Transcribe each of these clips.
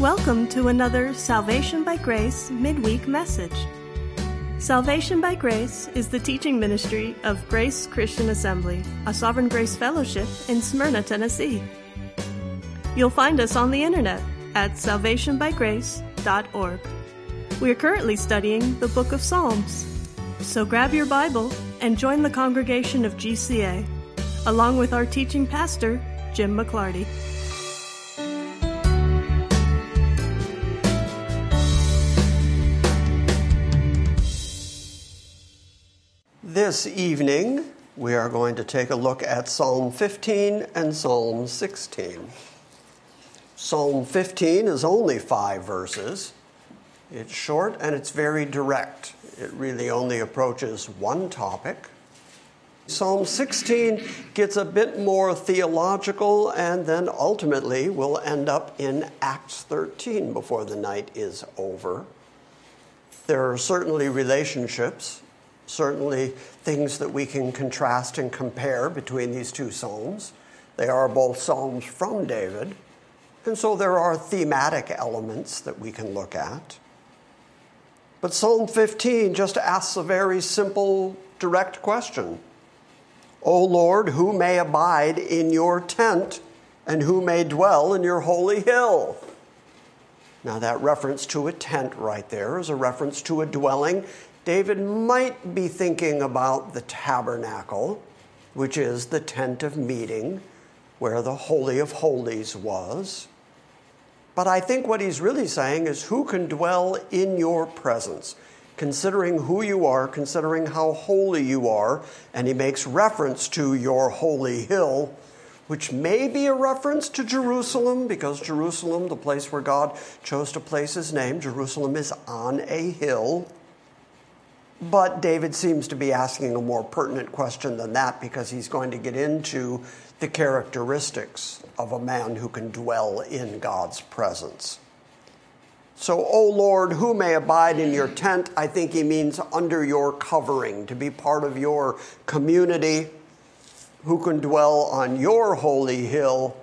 Welcome to another Salvation by Grace midweek message. Salvation by Grace is the teaching ministry of Grace Christian Assembly, a Sovereign Grace Fellowship in Smyrna, Tennessee. You'll find us on the internet at salvationbygrace.org. We are currently studying the book of Psalms. So grab your Bible and join the congregation of GCA, along with our teaching pastor, Jim McClarty. This evening, we are going to take a look at Psalm 15 and Psalm 16. Psalm 15 is only five verses. It's short and it's very direct. It really only approaches one topic. Psalm 16 gets a bit more theological and then ultimately will end up in Acts 13 before the night is over. There are certainly relationships certainly things that we can contrast and compare between these two Psalms. They are both Psalms from David, and so there are thematic elements that we can look at. But Psalm 15 just asks a very simple, direct question O Lord, who may abide in your tent and who may dwell in your holy hill? Now, that reference to a tent right there is a reference to a dwelling David might be thinking about the tabernacle, which is the tent of meeting where the Holy of Holies was. But I think what he's really saying is who can dwell in your presence, considering who you are, considering how holy you are, and he makes reference to your holy hill, which may be a reference to Jerusalem, because Jerusalem, the place where God chose to place his name, Jerusalem is on a hill. But David seems to be asking a more pertinent question than that because he's going to get into the characteristics of a man who can dwell in God's presence. So, O Lord, who may abide in your tent? I think he means under your covering, to be part of your community. Who can dwell on your holy hill?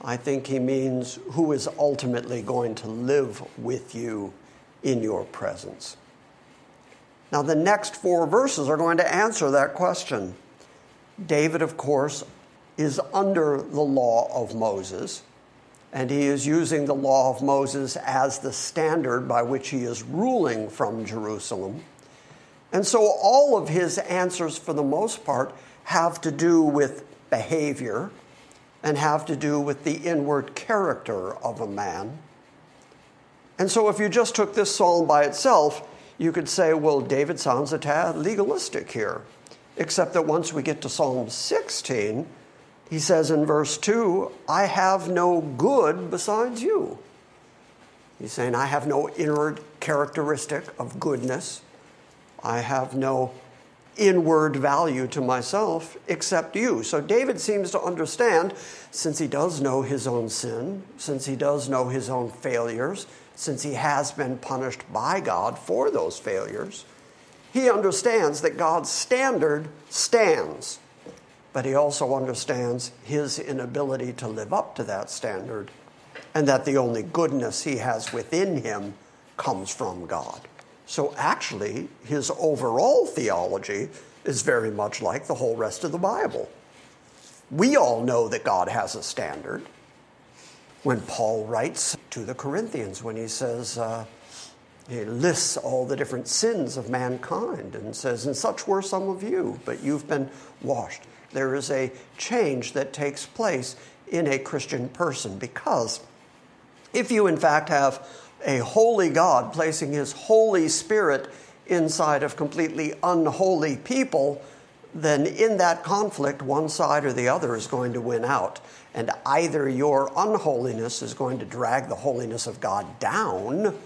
I think he means who is ultimately going to live with you in your presence. Now, the next four verses are going to answer that question. David, of course, is under the law of Moses, and he is using the law of Moses as the standard by which he is ruling from Jerusalem. And so all of his answers, for the most part, have to do with behavior and have to do with the inward character of a man. And so if you just took this psalm by itself, you could say, well, David sounds a tad legalistic here. Except that once we get to Psalm 16, he says in verse 2, I have no good besides you. He's saying, I have no inward characteristic of goodness. I have no inward value to myself except you. So David seems to understand, since he does know his own sin, since he does know his own failures, since he has been punished by God for those failures, he understands that God's standard stands, but he also understands his inability to live up to that standard and that the only goodness he has within him comes from God. So actually, his overall theology is very much like the whole rest of the Bible. We all know that God has a standard when Paul writes to the Corinthians, when he says, uh, he lists all the different sins of mankind and says, And such were some of you, but you've been washed. There is a change that takes place in a Christian person because if you, in fact, have a holy God placing his Holy Spirit inside of completely unholy people, then in that conflict, one side or the other is going to win out. And either your unholiness is going to drag the holiness of God down,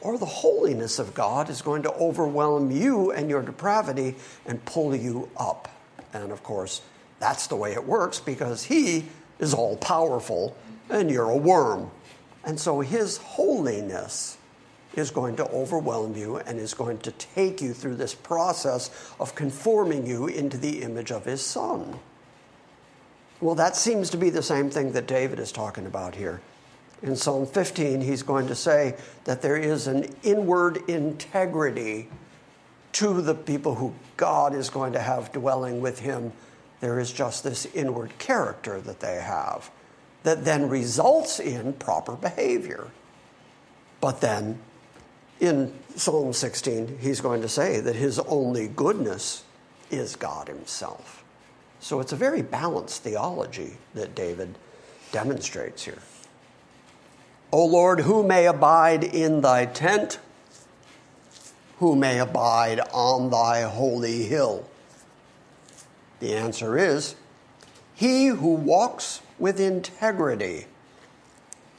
or the holiness of God is going to overwhelm you and your depravity and pull you up. And of course, that's the way it works because He is all powerful and you're a worm. And so His holiness is going to overwhelm you and is going to take you through this process of conforming you into the image of His Son. Well, that seems to be the same thing that David is talking about here. In Psalm 15, he's going to say that there is an inward integrity to the people who God is going to have dwelling with him. There is just this inward character that they have that then results in proper behavior. But then in Psalm 16, he's going to say that his only goodness is God himself. So it's a very balanced theology that David demonstrates here. O Lord, who may abide in thy tent? Who may abide on thy holy hill? The answer is, He who walks with integrity.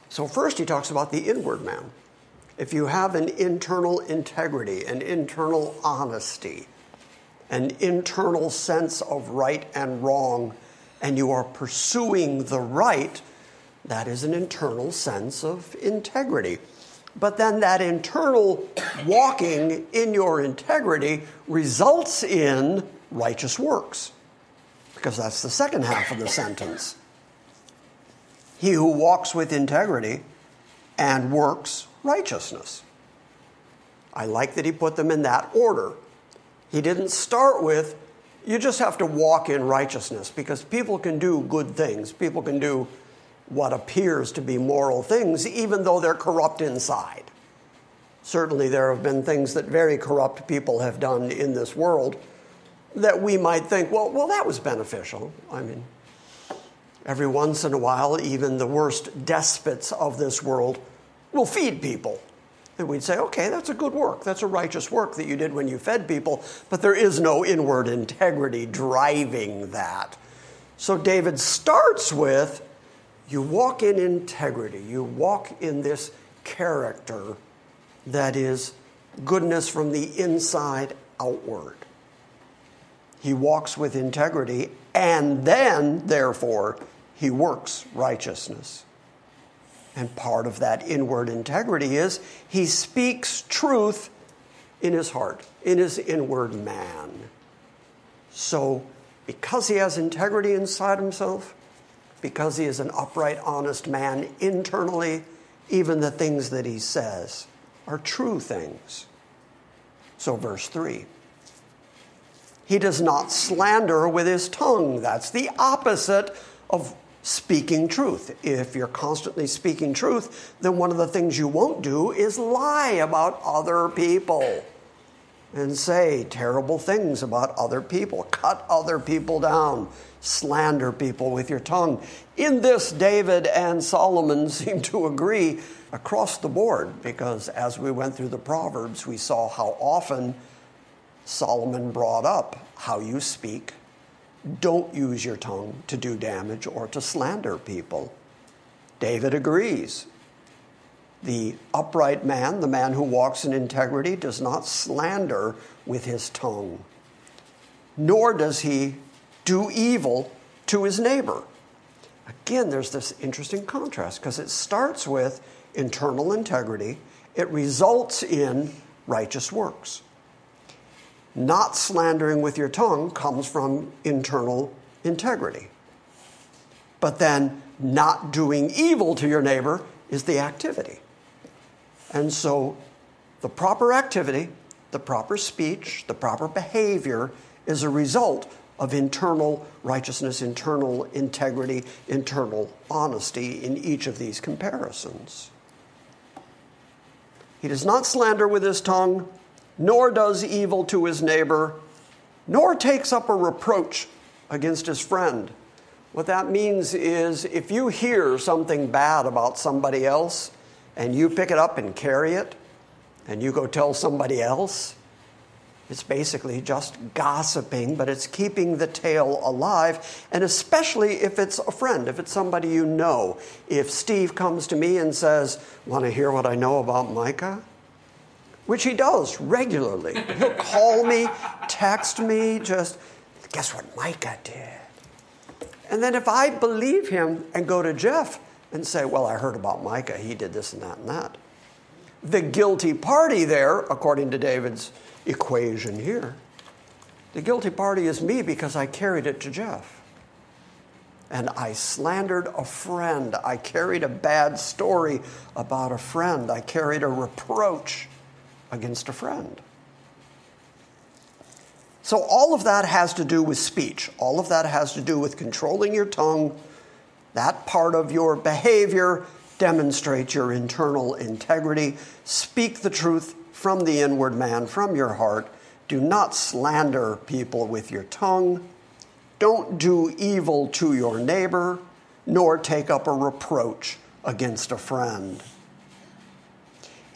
So, first he talks about the inward man. If you have an internal integrity, an internal honesty, an internal sense of right and wrong, and you are pursuing the right, that is an internal sense of integrity. But then that internal walking in your integrity results in righteous works, because that's the second half of the sentence. He who walks with integrity and works righteousness. I like that he put them in that order. He didn't start with, you just have to walk in righteousness because people can do good things. People can do what appears to be moral things, even though they're corrupt inside. Certainly, there have been things that very corrupt people have done in this world that we might think, well, well, that was beneficial. I mean, every once in a while, even the worst despots of this world will feed people. And we'd say, okay, that's a good work. That's a righteous work that you did when you fed people, but there is no inward integrity driving that. So David starts with you walk in integrity, you walk in this character that is goodness from the inside outward. He walks with integrity, and then, therefore, he works righteousness. And part of that inward integrity is he speaks truth in his heart, in his inward man. So, because he has integrity inside himself, because he is an upright, honest man internally, even the things that he says are true things. So, verse 3 He does not slander with his tongue. That's the opposite of speaking truth. If you're constantly speaking truth, then one of the things you won't do is lie about other people and say terrible things about other people, cut other people down, slander people with your tongue. In this, David and Solomon seem to agree across the board because as we went through the Proverbs, we saw how often Solomon brought up how you speak don't use your tongue to do damage or to slander people. David agrees. The upright man, the man who walks in integrity, does not slander with his tongue, nor does he do evil to his neighbor. Again, there's this interesting contrast because it starts with internal integrity, it results in righteous works. Not slandering with your tongue comes from internal integrity. But then, not doing evil to your neighbor is the activity. And so, the proper activity, the proper speech, the proper behavior is a result of internal righteousness, internal integrity, internal honesty in each of these comparisons. He does not slander with his tongue, nor does evil to his neighbor, nor takes up a reproach against his friend. What that means is if you hear something bad about somebody else and you pick it up and carry it, and you go tell somebody else, it's basically just gossiping, but it's keeping the tale alive, and especially if it's a friend, if it's somebody you know. If Steve comes to me and says, Want to hear what I know about Micah? Which he does regularly. He'll call me, text me, just, guess what Micah did? And then if I believe him and go to Jeff and say, well, I heard about Micah, he did this and that and that. The guilty party there, according to David's equation here, the guilty party is me because I carried it to Jeff. and I slandered a friend. I carried a bad story about a friend. I carried a reproach against a friend. So, all of that has to do with speech. All of that has to do with controlling your tongue. That part of your behavior demonstrates your internal integrity. Speak the truth from the inward man, from your heart. Do not slander people with your tongue. Don't do evil to your neighbor, nor take up a reproach against a friend.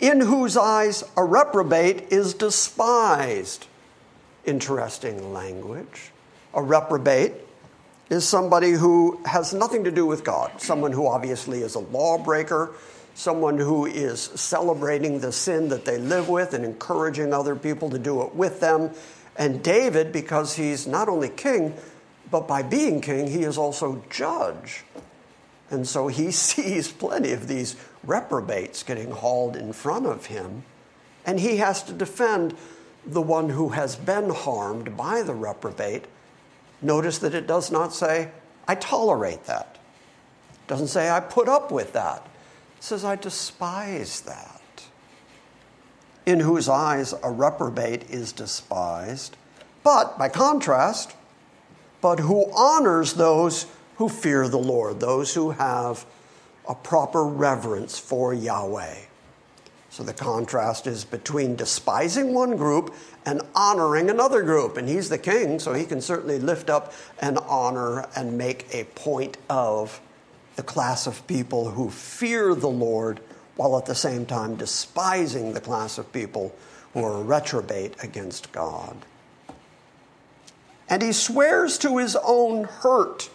In whose eyes a reprobate is despised interesting language. A reprobate is somebody who has nothing to do with God, someone who obviously is a lawbreaker, someone who is celebrating the sin that they live with and encouraging other people to do it with them. And David, because he's not only king, but by being king, he is also judge. And so he sees plenty of these reprobates getting hauled in front of him, and he has to defend the one who has been harmed by the reprobate, notice that it does not say, I tolerate that. It doesn't say, I put up with that. It says, I despise that. In whose eyes a reprobate is despised, but by contrast, but who honors those who fear the Lord, those who have a proper reverence for Yahweh. So the contrast is between despising one group and honoring another group. And he's the king, so he can certainly lift up and honor and make a point of the class of people who fear the Lord while at the same time despising the class of people who are reprobate against God. And he swears to his own hurt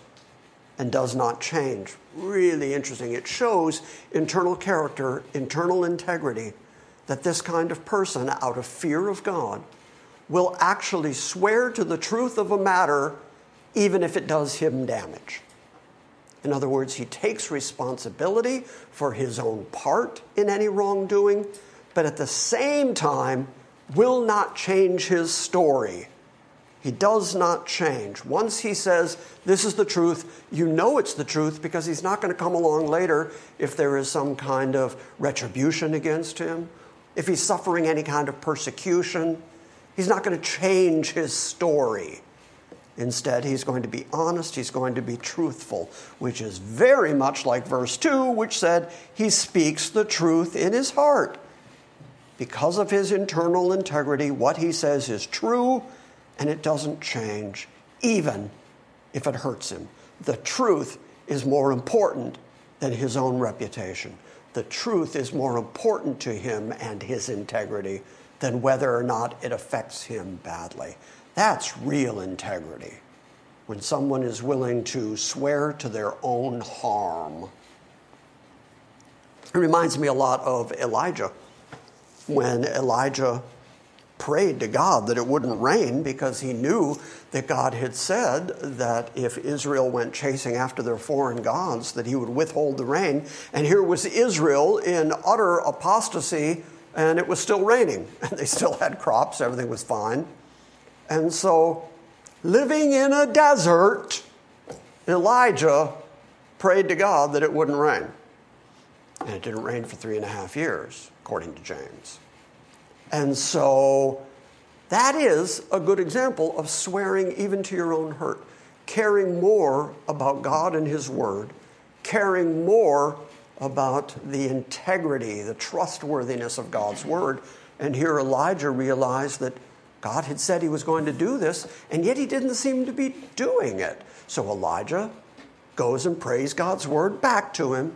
and does not change really interesting. It shows internal character, internal integrity, that this kind of person, out of fear of God, will actually swear to the truth of a matter even if it does him damage. In other words, he takes responsibility for his own part in any wrongdoing, but at the same time will not change his story he does not change. Once he says, This is the truth, you know it's the truth because he's not going to come along later if there is some kind of retribution against him, if he's suffering any kind of persecution. He's not going to change his story. Instead, he's going to be honest, he's going to be truthful, which is very much like verse 2, which said, He speaks the truth in his heart. Because of his internal integrity, what he says is true and it doesn't change, even if it hurts him. The truth is more important than his own reputation. The truth is more important to him and his integrity than whether or not it affects him badly. That's real integrity. When someone is willing to swear to their own harm. It reminds me a lot of Elijah. When Elijah prayed to God that it wouldn't rain because he knew that God had said that if Israel went chasing after their foreign gods that he would withhold the rain. And here was Israel in utter apostasy and it was still raining. And they still had crops everything was fine. And so living in a desert Elijah prayed to God that it wouldn't rain. And it didn't rain for three and a half years according to James and so that is a good example of swearing even to your own hurt, caring more about God and His Word, caring more about the integrity, the trustworthiness of God's Word. And here Elijah realized that God had said he was going to do this, and yet he didn't seem to be doing it. So Elijah goes and prays God's Word back to him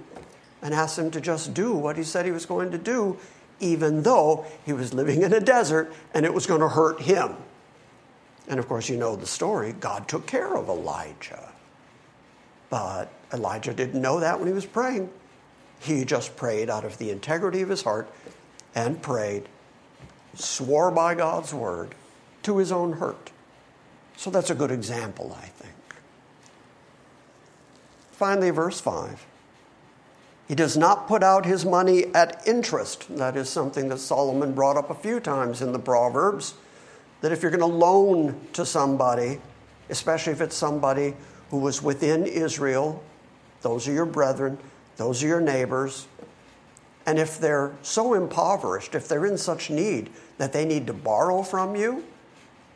and asks him to just do what he said he was going to do even though he was living in a desert and it was going to hurt him. And of course, you know the story God took care of Elijah. But Elijah didn't know that when he was praying. He just prayed out of the integrity of his heart and prayed, swore by God's word to his own hurt. So that's a good example, I think. Finally, verse 5. He does not put out his money at interest. That is something that Solomon brought up a few times in the Proverbs. That if you're going to loan to somebody, especially if it's somebody who was within Israel. Those are your brethren, those are your neighbors. And if they're so impoverished, if they're in such need that they need to borrow from you,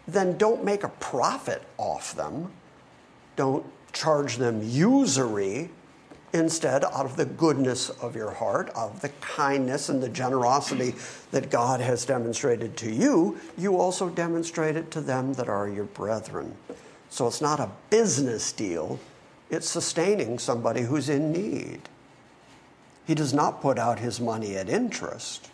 then don't make a profit off them. Don't charge them usury. Instead, out of the goodness of your heart, out of the kindness and the generosity that God has demonstrated to you, you also demonstrate it to them that are your brethren. So it's not a business deal, it's sustaining somebody who's in need. He does not put out his money at interest,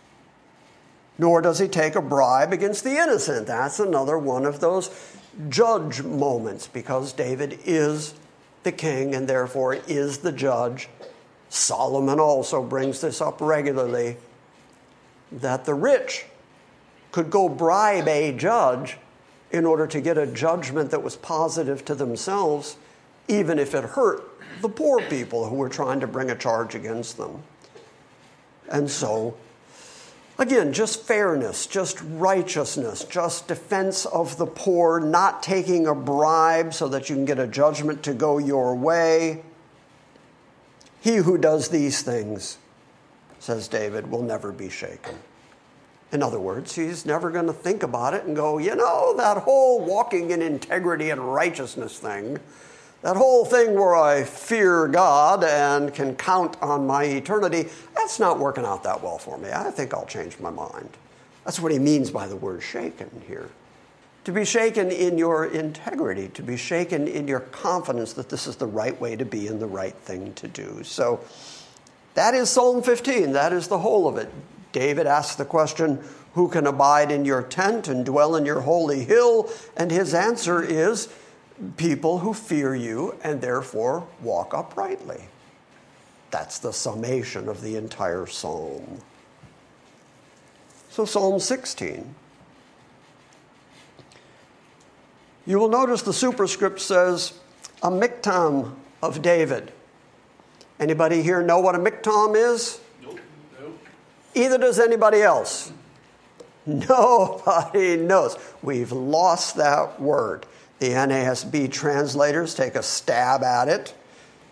nor does he take a bribe against the innocent. That's another one of those judge moments because David is the king and therefore is the judge. Solomon also brings this up regularly that the rich could go bribe a judge in order to get a judgment that was positive to themselves, even if it hurt the poor people who were trying to bring a charge against them. And so Again, just fairness, just righteousness, just defense of the poor, not taking a bribe so that you can get a judgment to go your way. He who does these things, says David, will never be shaken. In other words, he's never going to think about it and go, you know, that whole walking in integrity and righteousness thing, that whole thing where I fear God and can count on my eternity, that's not working out that well for me. I think I'll change my mind. That's what he means by the word shaken here. To be shaken in your integrity, to be shaken in your confidence that this is the right way to be and the right thing to do. So that is Psalm 15. That is the whole of it. David asks the question, Who can abide in your tent and dwell in your holy hill? And his answer is, people who fear you and therefore walk uprightly. That's the summation of the entire psalm. So, Psalm 16. You will notice the superscript says, a miktam of David. Anybody here know what a miktam is? Nope. nope. Either does anybody else. Nobody knows. We've lost that word. The NASB translators take a stab at it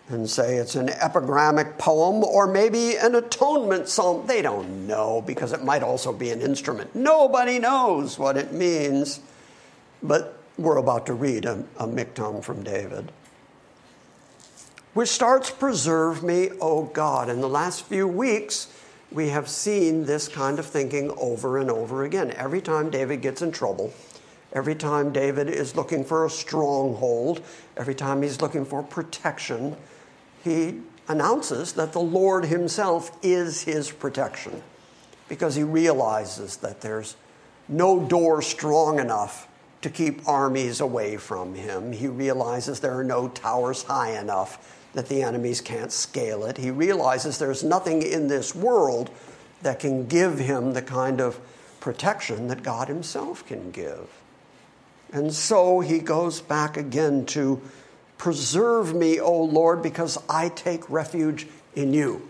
and say it's an epigrammic poem or maybe an atonement psalm. They don't know because it might also be an instrument. Nobody knows what it means. But we're about to read a, a miktam from David, which starts Preserve me, O God. In the last few weeks, we have seen this kind of thinking over and over again. Every time David gets in trouble, Every time David is looking for a stronghold, every time he's looking for protection, he announces that the Lord himself is his protection because he realizes that there's no door strong enough to keep armies away from him. He realizes there are no towers high enough that the enemies can't scale it. He realizes there's nothing in this world that can give him the kind of protection that God himself can give. And so he goes back again to preserve me, O Lord, because I take refuge in you.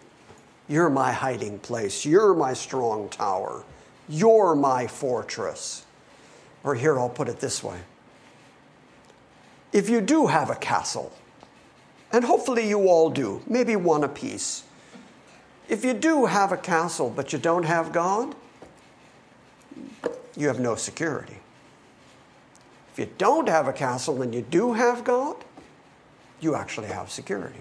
You're my hiding place. You're my strong tower. You're my fortress. Or here, I'll put it this way if you do have a castle, and hopefully you all do, maybe one apiece, if you do have a castle but you don't have God, you have no security. If you don't have a castle and you do have God, you actually have security.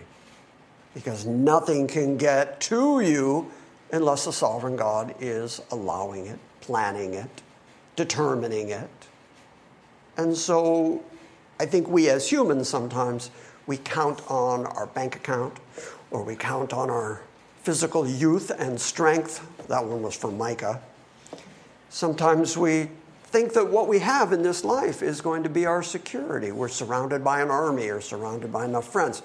Because nothing can get to you unless the sovereign God is allowing it, planning it, determining it. And so I think we as humans sometimes we count on our bank account or we count on our physical youth and strength. That one was from Micah. Sometimes we think that what we have in this life is going to be our security. We're surrounded by an army or surrounded by enough friends.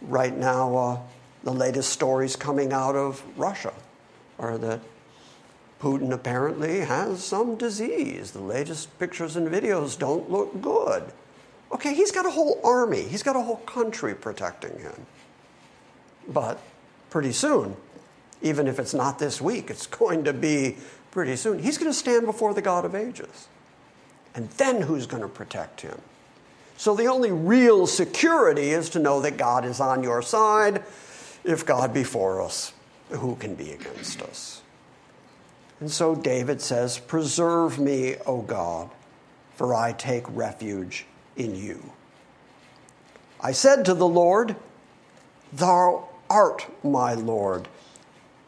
Right now, uh, the latest stories coming out of Russia are that Putin apparently has some disease. The latest pictures and videos don't look good. Okay, he's got a whole army, he's got a whole country protecting him. But pretty soon, even if it's not this week, it's going to be pretty soon, he's going to stand before the God of ages. And then who's going to protect him? So the only real security is to know that God is on your side. If God be for us, who can be against us? And so David says, Preserve me, O God, for I take refuge in you. I said to the Lord, Thou art my Lord.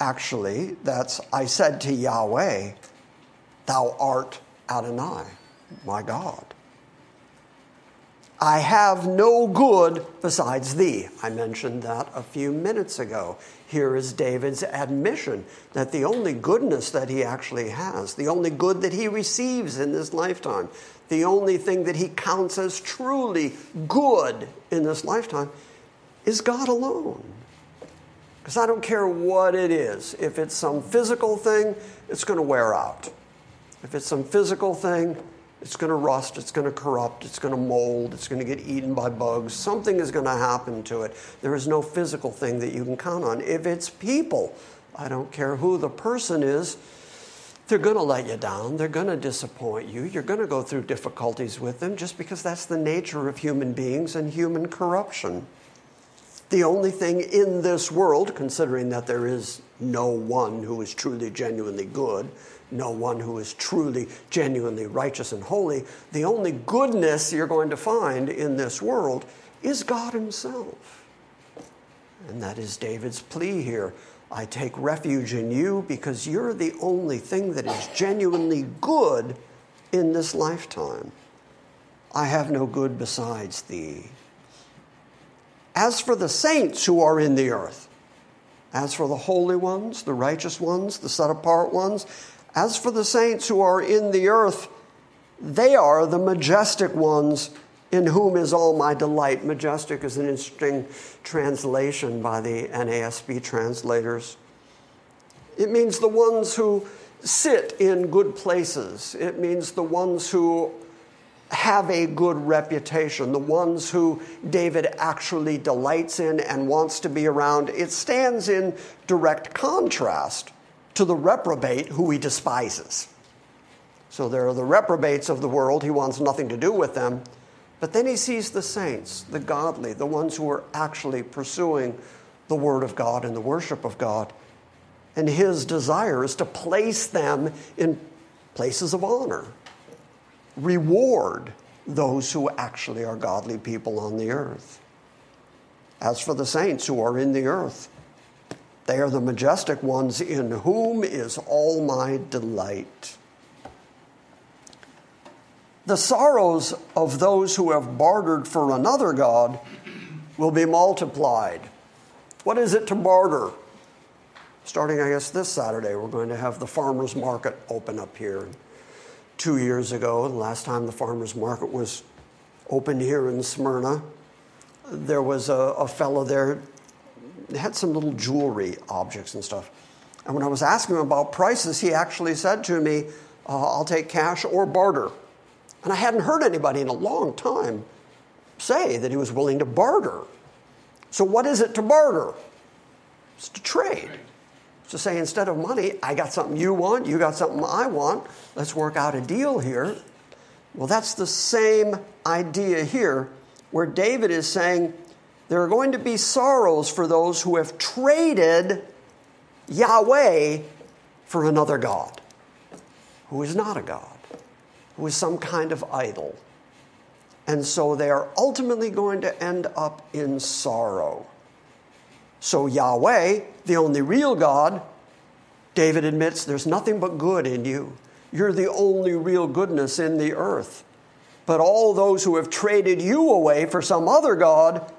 Actually, that's, I said to Yahweh, Thou art Adonai, my God. I have no good besides thee. I mentioned that a few minutes ago. Here is David's admission that the only goodness that he actually has, the only good that he receives in this lifetime, the only thing that he counts as truly good in this lifetime is God alone. Because I don't care what it is. If it's some physical thing, it's going to wear out. If it's some physical thing, it's going to rust, it's going to corrupt, it's going to mold, it's going to get eaten by bugs. Something is going to happen to it. There is no physical thing that you can count on. If it's people, I don't care who the person is, they're going to let you down. They're going to disappoint you. You're going to go through difficulties with them just because that's the nature of human beings and human corruption. The only thing in this world, considering that there is no one who is truly, genuinely good, no one who is truly, genuinely righteous and holy. The only goodness you're going to find in this world is God Himself. And that is David's plea here. I take refuge in you because you're the only thing that is genuinely good in this lifetime. I have no good besides thee. As for the saints who are in the earth, as for the holy ones, the righteous ones, the set apart ones, as for the saints who are in the earth, they are the majestic ones in whom is all my delight. Majestic is an interesting translation by the NASB translators. It means the ones who sit in good places, it means the ones who have a good reputation, the ones who David actually delights in and wants to be around. It stands in direct contrast to the reprobate who he despises. So there are the reprobates of the world, he wants nothing to do with them. But then he sees the saints, the godly, the ones who are actually pursuing the Word of God and the worship of God. And his desire is to place them in places of honor, reward those who actually are godly people on the earth. As for the saints who are in the earth, they are the majestic ones in whom is all my delight. The sorrows of those who have bartered for another God will be multiplied. What is it to barter? Starting, I guess, this Saturday, we're going to have the farmer's market open up here. Two years ago, the last time the farmer's market was opened here in Smyrna, there was a, a fellow there had some little jewelry objects and stuff. And when I was asking him about prices, he actually said to me, uh, I'll take cash or barter. And I hadn't heard anybody in a long time say that he was willing to barter. So, what is it to barter? It's to trade. To say, instead of money, I got something you want, you got something I want, let's work out a deal here. Well, that's the same idea here, where David is saying, there are going to be sorrows for those who have traded Yahweh for another God, who is not a God, who is some kind of idol. And so they are ultimately going to end up in sorrow. So, Yahweh, the only real God, David admits there's nothing but good in you. You're the only real goodness in the earth. But all those who have traded you away for some other God,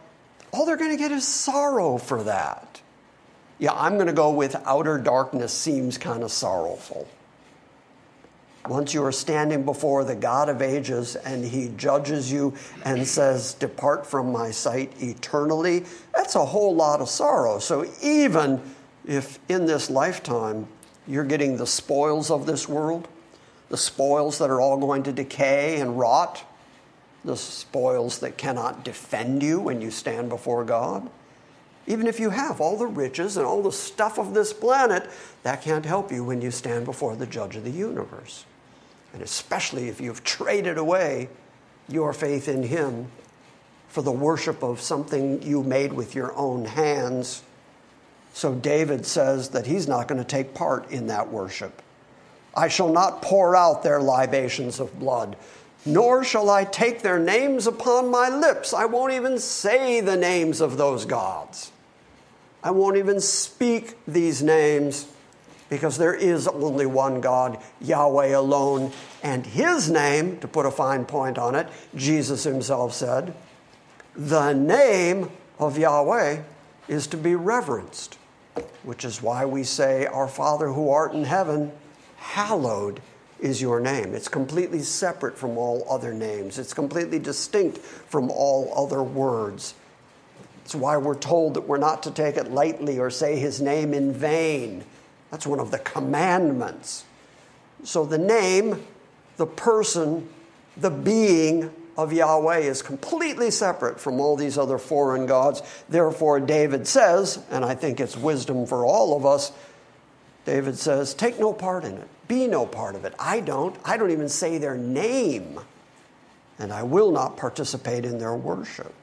all they're going to get is sorrow for that. Yeah, I'm going to go with outer darkness seems kind of sorrowful. Once you are standing before the God of ages and he judges you and says, Depart from my sight eternally, that's a whole lot of sorrow. So even if in this lifetime you're getting the spoils of this world, the spoils that are all going to decay and rot, the spoils that cannot defend you when you stand before God. Even if you have all the riches and all the stuff of this planet, that can't help you when you stand before the judge of the universe. And especially if you've traded away your faith in Him for the worship of something you made with your own hands. So David says that he's not going to take part in that worship. I shall not pour out their libations of blood, nor shall I take their names upon my lips. I won't even say the names of those gods. I won't even speak these names because there is only one God, Yahweh alone, and His name, to put a fine point on it, Jesus Himself said, the name of Yahweh is to be reverenced, which is why we say, Our Father who art in heaven, hallowed is your name. It's completely separate from all other names, it's completely distinct from all other words. It's why we're told that we're not to take it lightly or say his name in vain. That's one of the commandments. So the name, the person, the being of Yahweh is completely separate from all these other foreign gods. Therefore, David says, and I think it's wisdom for all of us, David says, take no part in it, be no part of it. I don't. I don't even say their name, and I will not participate in their worship.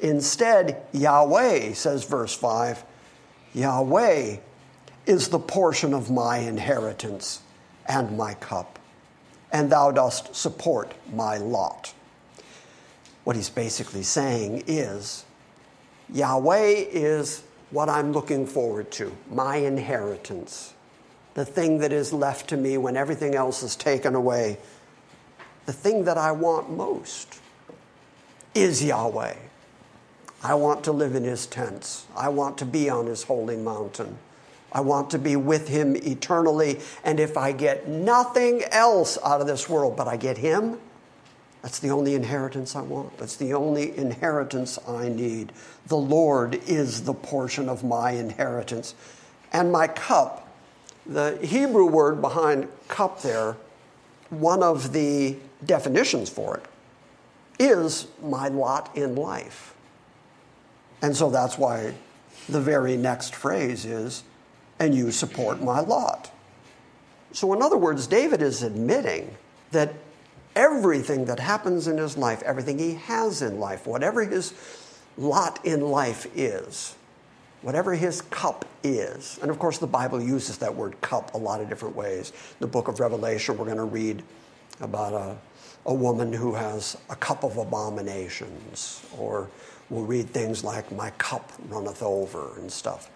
Instead, Yahweh, says verse 5, Yahweh is the portion of my inheritance and my cup and thou dost support my lot. What he's basically saying is Yahweh is what I'm looking forward to, my inheritance, the thing that is left to me when everything else is taken away. The thing that I want most is Yahweh. I want to live in his tents. I want to be on his holy mountain. I want to be with him eternally. And if I get nothing else out of this world, but I get him, that's the only inheritance I want. That's the only inheritance I need. The Lord is the portion of my inheritance. And my cup, the Hebrew word behind cup there, one of the definitions for it, is my lot in life. And so that's why the very next phrase is and you support my lot. So, in other words, David is admitting that everything that happens in his life, everything he has in life, whatever his lot in life is, whatever his cup is, and of course, the Bible uses that word cup a lot of different ways. In the book of Revelation, we're going to read about a, a woman who has a cup of abominations, or we'll read things like, My cup runneth over, and stuff.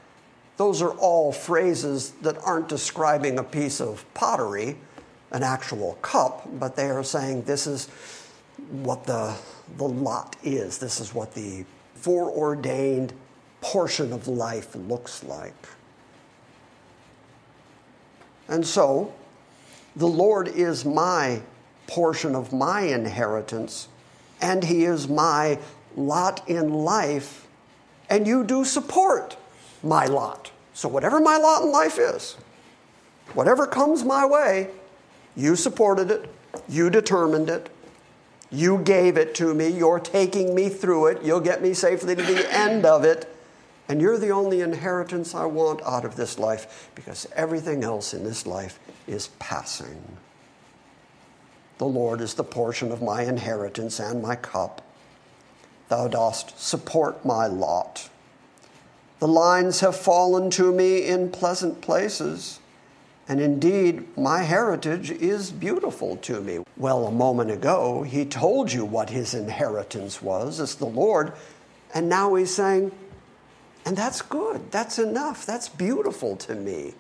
Those are all phrases that aren't describing a piece of pottery, an actual cup, but they are saying this is what the, the lot is. This is what the foreordained portion of life looks like. And so, the Lord is my portion of my inheritance, and He is my lot in life, and you do support my lot. So, whatever my lot in life is, whatever comes my way, you supported it, you determined it, you gave it to me, you're taking me through it, you'll get me safely to the end of it, and you're the only inheritance I want out of this life because everything else in this life is passing. The Lord is the portion of my inheritance and my cup. Thou dost support my lot. The lines have fallen to me in pleasant places, and indeed my heritage is beautiful to me. Well, a moment ago, he told you what his inheritance was as the Lord, and now he's saying, and that's good, that's enough, that's beautiful to me.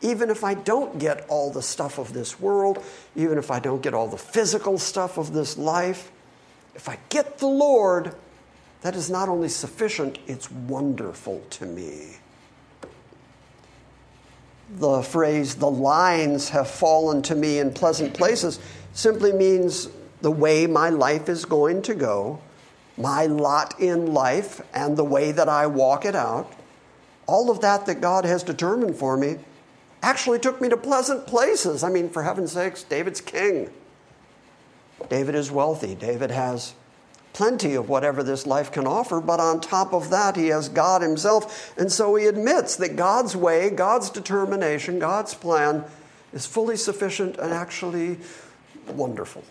Even if I don't get all the stuff of this world, even if I don't get all the physical stuff of this life, if I get the Lord, that is not only sufficient, it's wonderful to me. The phrase, the lines have fallen to me in pleasant places, simply means the way my life is going to go, my lot in life, and the way that I walk it out. All of that that God has determined for me actually took me to pleasant places. I mean, for heaven's sakes, David's king. David is wealthy. David has plenty of whatever this life can offer, but on top of that, he has God himself. And so he admits that God's way, God's determination, God's plan is fully sufficient and actually wonderful.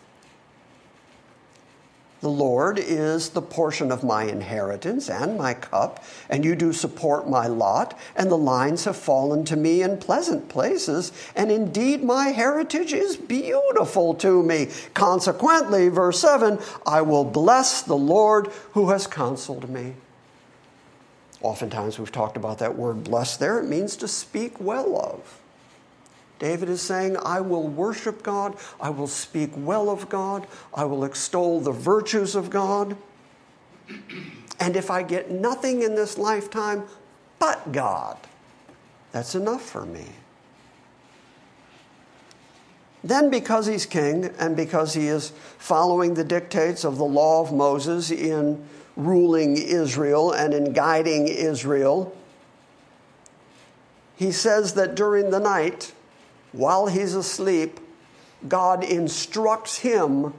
The Lord is the portion of my inheritance and my cup, and you do support my lot, and the lines have fallen to me in pleasant places, and indeed my heritage is beautiful to me. Consequently, verse 7 I will bless the Lord who has counseled me. Oftentimes we've talked about that word bless there, it means to speak well of. David is saying, I will worship God, I will speak well of God, I will extol the virtues of God. And if I get nothing in this lifetime but God, that's enough for me. Then, because he's king and because he is following the dictates of the law of Moses in ruling Israel and in guiding Israel, he says that during the night, while he's asleep, God instructs him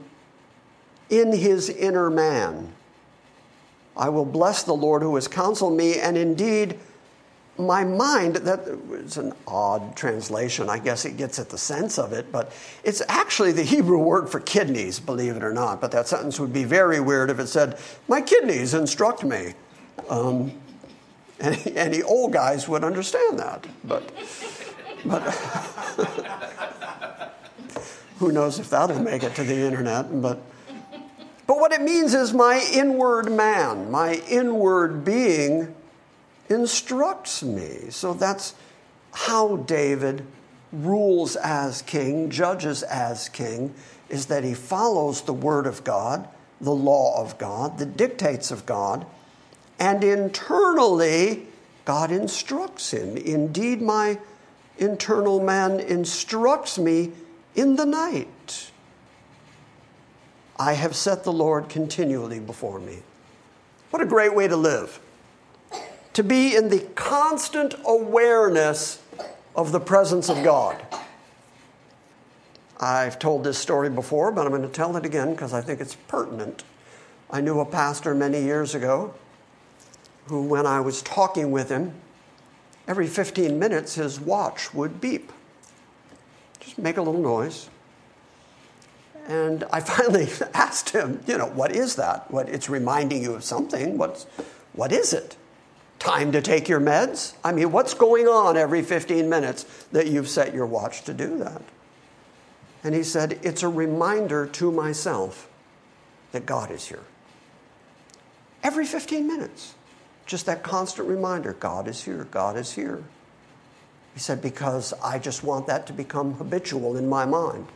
in his inner man. I will bless the Lord who has counseled me, and indeed, my mind, that is an odd translation. I guess it gets at the sense of it, but it's actually the Hebrew word for kidneys, believe it or not. But that sentence would be very weird if it said, My kidneys instruct me. Um, any, any old guys would understand that. But but who knows if that'll make it to the internet. But, but what it means is my inward man, my inward being instructs me. So that's how David rules as king, judges as king, is that he follows the word of God, the law of God, the dictates of God, and internally, God instructs him. Indeed, my internal man instructs me in the night. I have set the Lord continually before me. What a great way to live. To be in the constant awareness of the presence of God. I've told this story before, but I'm going to tell it again because I think it's pertinent. I knew a pastor many years ago who, when I was talking with him, every 15 minutes his watch would beep. Just make a little noise. And I finally asked him, you know, what is that? What it's reminding you of something. What's what is it? Time to take your meds? I mean, what's going on every 15 minutes that you've set your watch to do that? And he said, It's a reminder to myself that God is here. Every 15 minutes. Just that constant reminder God is here, God is here. He said, because I just want that to become habitual in my mind.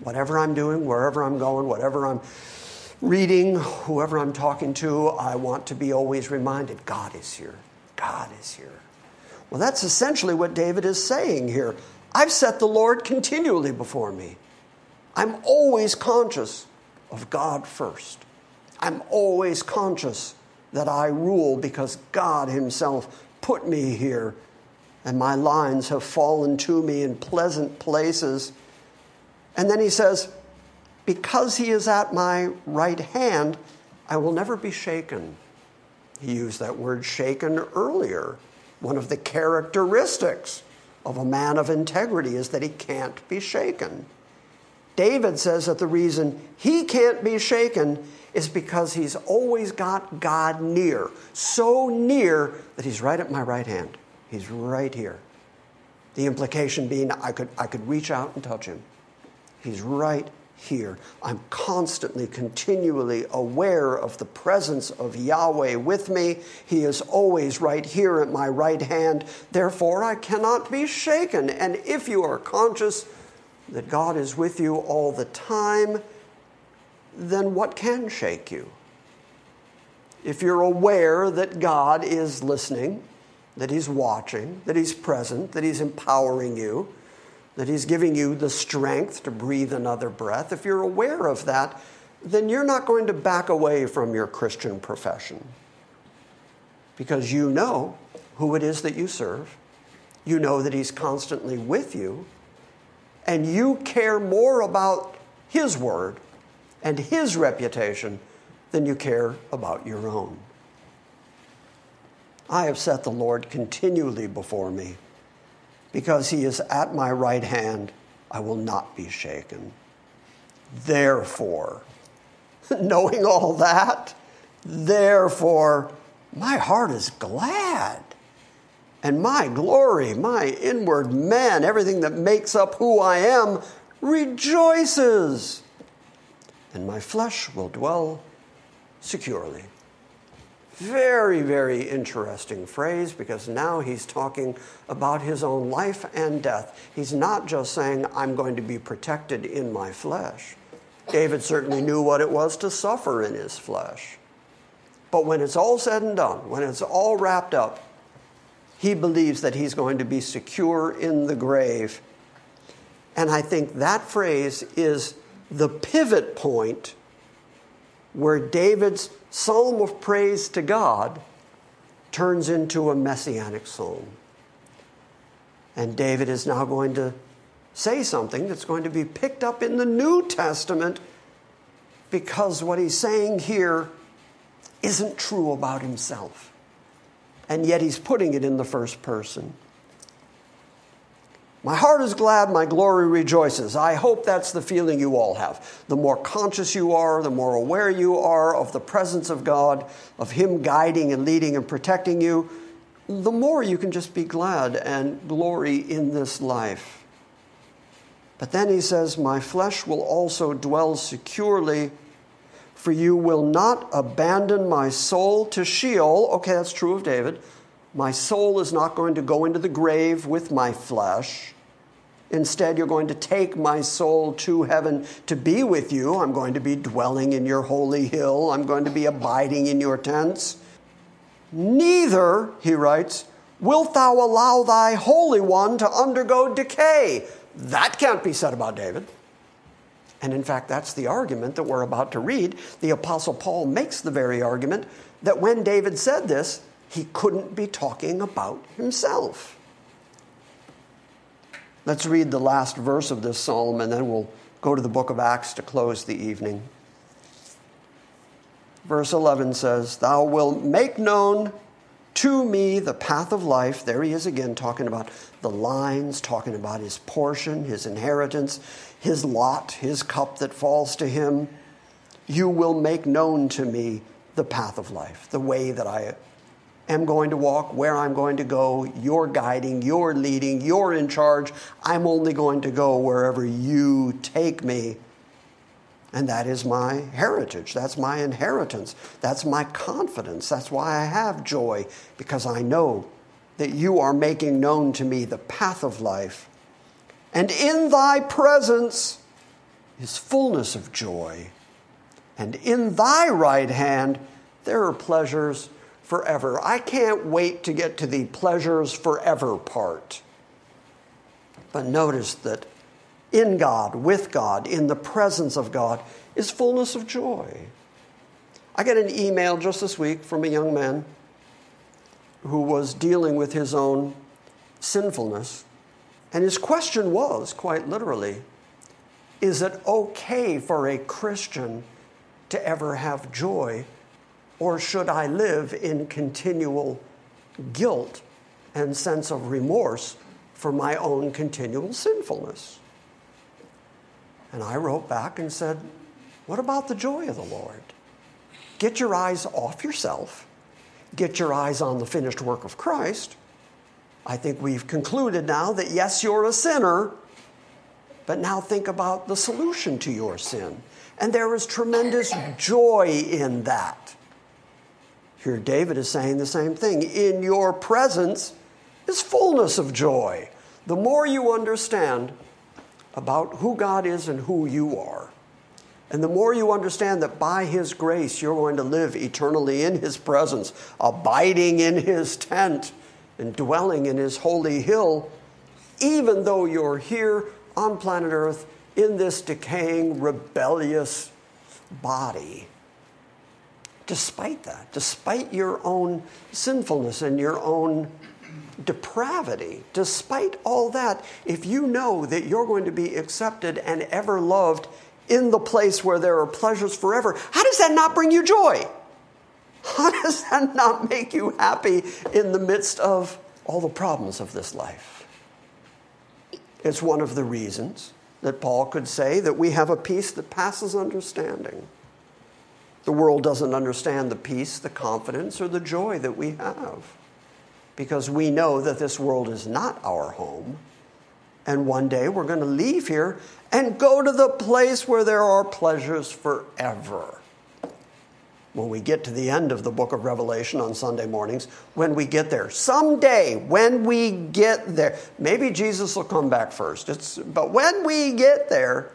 Whatever I'm doing, wherever I'm going, whatever I'm reading, whoever I'm talking to, I want to be always reminded God is here. God is here. Well, that's essentially what David is saying here. I've set the Lord continually before me. I'm always conscious of God first. I'm always conscious that I rule because God Himself put me here, and my lines have fallen to me in pleasant places. And then He says, Because He is at my right hand, I will never be shaken. He used that word shaken earlier. One of the characteristics of a man of integrity is that he can't be shaken. David says that the reason he can't be shaken is because he's always got God near, so near that he's right at my right hand. He's right here. The implication being I could, I could reach out and touch him. He's right here. I'm constantly, continually aware of the presence of Yahweh with me. He is always right here at my right hand. Therefore, I cannot be shaken. And if you are conscious that God is with you all the time, then what can shake you? If you're aware that God is listening, that He's watching, that He's present, that He's empowering you, that He's giving you the strength to breathe another breath, if you're aware of that, then you're not going to back away from your Christian profession. Because you know who it is that you serve, you know that He's constantly with you, and you care more about His Word and his reputation than you care about your own. I have set the Lord continually before me. Because he is at my right hand, I will not be shaken. Therefore, knowing all that. Therefore, my heart is glad. And my glory, my inward man, everything that makes up who I am, rejoices. And my flesh will dwell securely. Very, very interesting phrase because now he's talking about his own life and death. He's not just saying, I'm going to be protected in my flesh. David certainly knew what it was to suffer in his flesh. But when it's all said and done, when it's all wrapped up, he believes that he's going to be secure in the grave. And I think that phrase is the pivot point where David's psalm of praise to God turns into a messianic psalm. And David is now going to say something that's going to be picked up in the New Testament because what he's saying here isn't true about himself. And yet he's putting it in the first person. My heart is glad, my glory rejoices. I hope that's the feeling you all have. The more conscious you are, the more aware you are of the presence of God, of Him guiding and leading and protecting you, the more you can just be glad and glory in this life. But then he says, My flesh will also dwell securely, for you will not abandon my soul to Sheol. Okay, that's true of David. My soul is not going to go into the grave with my flesh. Instead, you're going to take my soul to heaven to be with you. I'm going to be dwelling in your holy hill. I'm going to be abiding in your tents. Neither, he writes, wilt thou allow thy Holy One to undergo decay. That can't be said about David. And in fact, that's the argument that we're about to read. The Apostle Paul makes the very argument that when David said this, he couldn't be talking about himself. Let's read the last verse of this psalm and then we'll go to the book of Acts to close the evening. Verse 11 says, Thou wilt make known to me the path of life. There he is again, talking about the lines, talking about his portion, his inheritance, his lot, his cup that falls to him. You will make known to me the path of life, the way that I am going to walk, where I'm going to go. You're guiding, you're leading, you're in charge. I'm only going to go wherever you take me. And that is my heritage. That's my inheritance. That's my confidence. That's why I have joy, because I know that you are making known to me the path of life. And in thy presence is fullness of joy. And in thy right hand there are pleasures forever. I can't wait to get to the pleasures forever part. But notice that in God, with God, in the presence of God, is fullness of joy. I got an email just this week from a young man who was dealing with his own sinfulness. And his question was, quite literally, is it okay for a Christian to ever have joy or should I live in continual guilt and sense of remorse for my own continual sinfulness? And I wrote back and said, What about the joy of the Lord? Get your eyes off yourself, get your eyes on the finished work of Christ. I think we've concluded now that yes, you're a sinner, but now think about the solution to your sin. And there is tremendous joy in that. Here, David is saying the same thing. In your presence is fullness of joy. The more you understand about who God is and who you are, and the more you understand that by His grace you're going to live eternally in His presence, abiding in His tent, and dwelling in His holy hill, even though you're here on planet Earth in this decaying, rebellious body despite that, despite your own sinfulness and your own depravity, despite all that, if you know that you're going to be accepted and ever loved in the place where there are pleasures forever, how does that not bring you joy? How does that not make you happy in the midst of all the problems of this life? It's one of the reasons that Paul could say that we have a peace that passes understanding The world doesn't understand the peace, the confidence, or the joy that we have because we know that this world is not our home. And one day we're going to leave here and go to the place where there are pleasures forever. When we get to the end of the book of Revelation on Sunday mornings, when we get there, someday, when we get there, maybe Jesus will come back first. It's, but when we get there,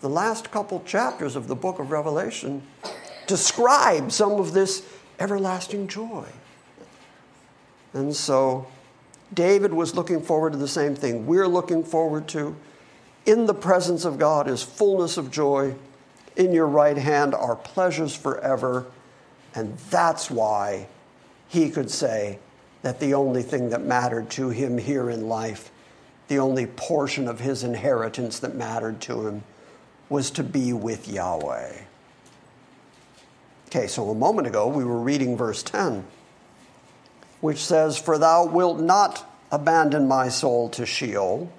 the last couple chapters of the book of Revelation describe some of this everlasting joy. And so David was looking forward to the same thing. We're looking forward to. In the presence of God is fullness of joy. In your right hand are pleasures forever. And that's why he could say that the only thing that mattered to him here in life, the only portion of his inheritance that mattered to him, was to be with Yahweh. Okay, so a moment ago we were reading verse 10 which says, For thou wilt not abandon my soul to Sheol,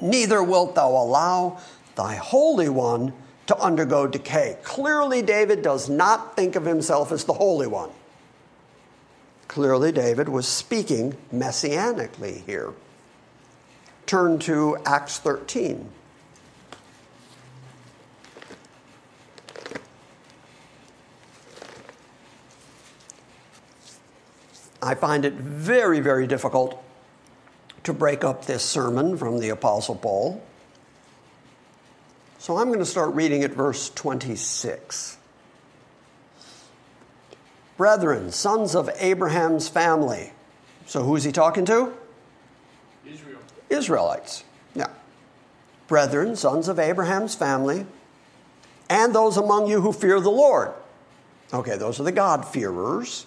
neither wilt thou allow thy Holy One to undergo decay. Clearly, David does not think of himself as the Holy One. Clearly, David was speaking messianically here. Turn to Acts 13. I find it very, very difficult to break up this sermon from the Apostle Paul. So I'm going to start reading at verse 26. Brethren, sons of Abraham's family. So who's he talking to? Israel. Israelites. Yeah. Brethren, sons of Abraham's family, and those among you who fear the Lord. Okay, those are the God-fearers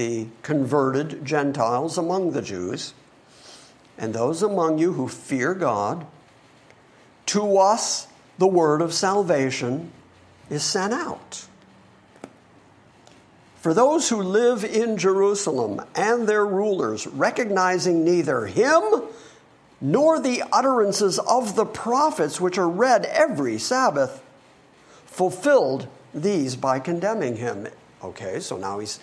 the converted Gentiles among the Jews, and those among you who fear God, to us the word of salvation is sent out. For those who live in Jerusalem and their rulers, recognizing neither him nor the utterances of the prophets which are read every Sabbath, fulfilled these by condemning him. Okay, so now he's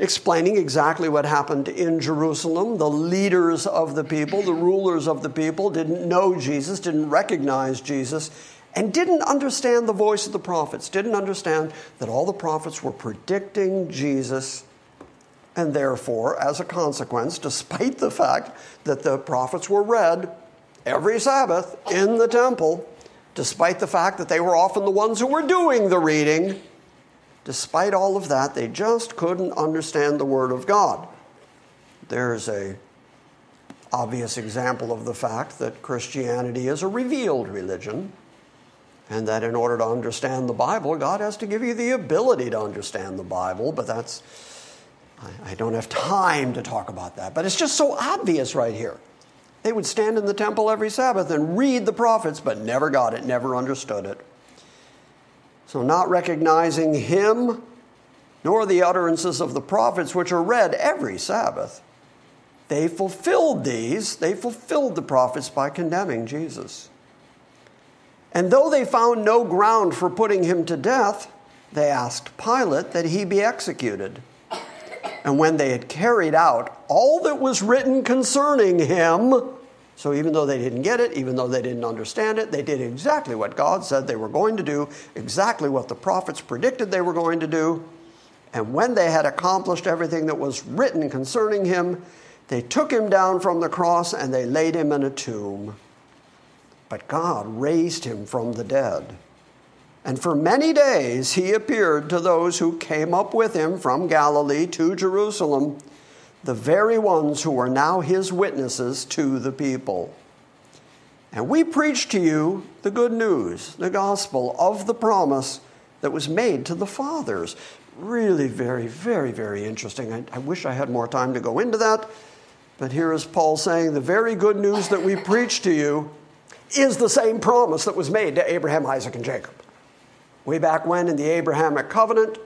explaining exactly what happened in Jerusalem. The leaders of the people, the rulers of the people, didn't know Jesus, didn't recognize Jesus, and didn't understand the voice of the prophets, didn't understand that all the prophets were predicting Jesus. And therefore, as a consequence, despite the fact that the prophets were read every Sabbath in the temple, despite the fact that they were often the ones who were doing the reading, Despite all of that, they just couldn't understand the Word of God. There's a obvious example of the fact that Christianity is a revealed religion, and that in order to understand the Bible, God has to give you the ability to understand the Bible, but that's, I, I don't have time to talk about that. But it's just so obvious right here. They would stand in the temple every Sabbath and read the prophets, but never got it, never understood it. So, not recognizing him nor the utterances of the prophets, which are read every Sabbath, they fulfilled these, they fulfilled the prophets by condemning Jesus. And though they found no ground for putting him to death, they asked Pilate that he be executed. And when they had carried out all that was written concerning him, so even though they didn't get it, even though they didn't understand it, they did exactly what God said they were going to do, exactly what the prophets predicted they were going to do. And when they had accomplished everything that was written concerning him, they took him down from the cross and they laid him in a tomb. But God raised him from the dead. And for many days he appeared to those who came up with him from Galilee to Jerusalem the very ones who are now his witnesses to the people. And we preach to you the good news, the gospel of the promise that was made to the fathers. Really, very, very, very interesting. I, I, wish I had more time to go into that. But here is Paul saying the very good news that we preach to you is the same promise that was made to Abraham, Isaac, and Jacob. Way back when in the Abrahamic covenant,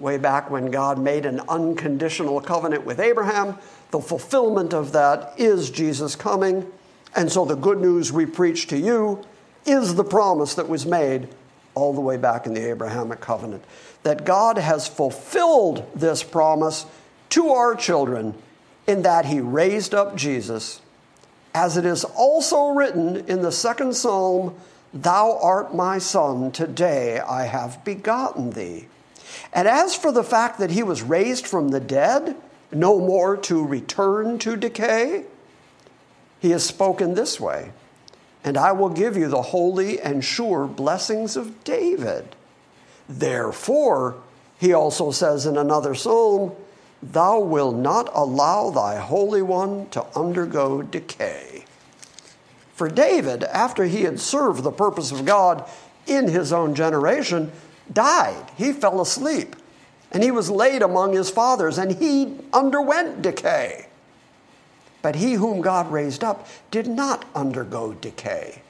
way back when God made an unconditional covenant with Abraham. The fulfillment of that is Jesus coming. And so the good news we preach to you is the promise that was made all the way back in the Abrahamic covenant, that God has fulfilled this promise to our children in that he raised up Jesus, as it is also written in the second psalm Thou art my son, today I have begotten thee. And as for the fact that he was raised from the dead, no more to return to decay, he has spoken this way And I will give you the holy and sure blessings of David. Therefore, he also says in another psalm, Thou wilt not allow thy Holy One to undergo decay. For David, after he had served the purpose of God in his own generation, died. He fell asleep. And he was laid among his fathers, and he underwent decay. But he whom God raised up did not undergo decay.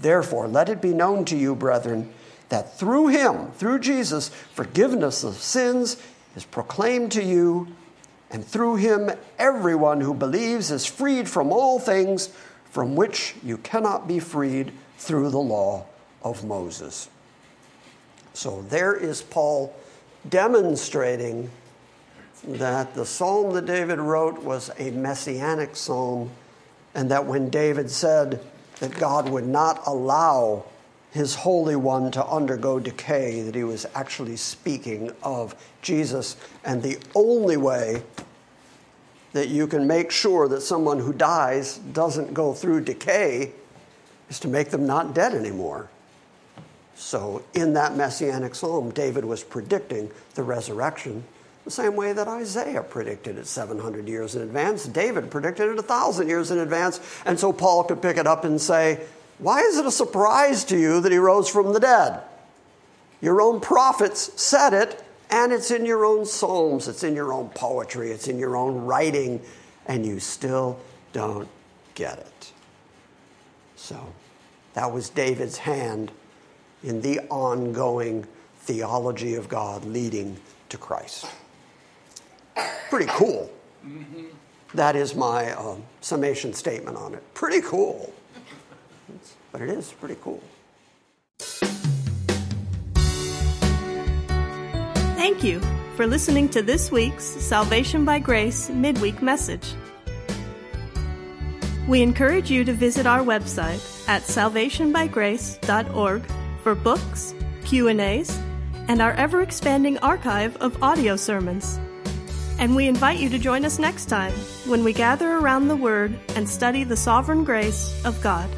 Therefore, let it be known to you, brethren, that through him, through Jesus, forgiveness of sins is proclaimed to you, and through him, everyone who believes is freed from all things from which you cannot be freed through the law of Moses. So there is Paul demonstrating that the psalm that David wrote was a messianic psalm, and that when David said that God would not allow his Holy One to undergo decay, that he was actually speaking of Jesus. And the only way that you can make sure that someone who dies doesn't go through decay is to make them not dead anymore. So, in that messianic psalm, David was predicting the resurrection the same way that Isaiah predicted it 700 years in advance. David predicted it 1,000 years in advance. And so Paul could pick it up and say, Why is it a surprise to you that he rose from the dead? Your own prophets said it, and it's in your own psalms, it's in your own poetry, it's in your own writing, and you still don't get it. So, that was David's hand in the ongoing theology of God leading to Christ. Pretty cool. Mm-hmm. That is my uh, summation statement on it. Pretty cool. But it is pretty cool. Thank you for listening to this week's Salvation by Grace midweek message. We encourage you to visit our website at salvationbygrace.org for books, Q&As, and our ever-expanding archive of audio sermons. And we invite you to join us next time when we gather around the Word and study the sovereign grace of God.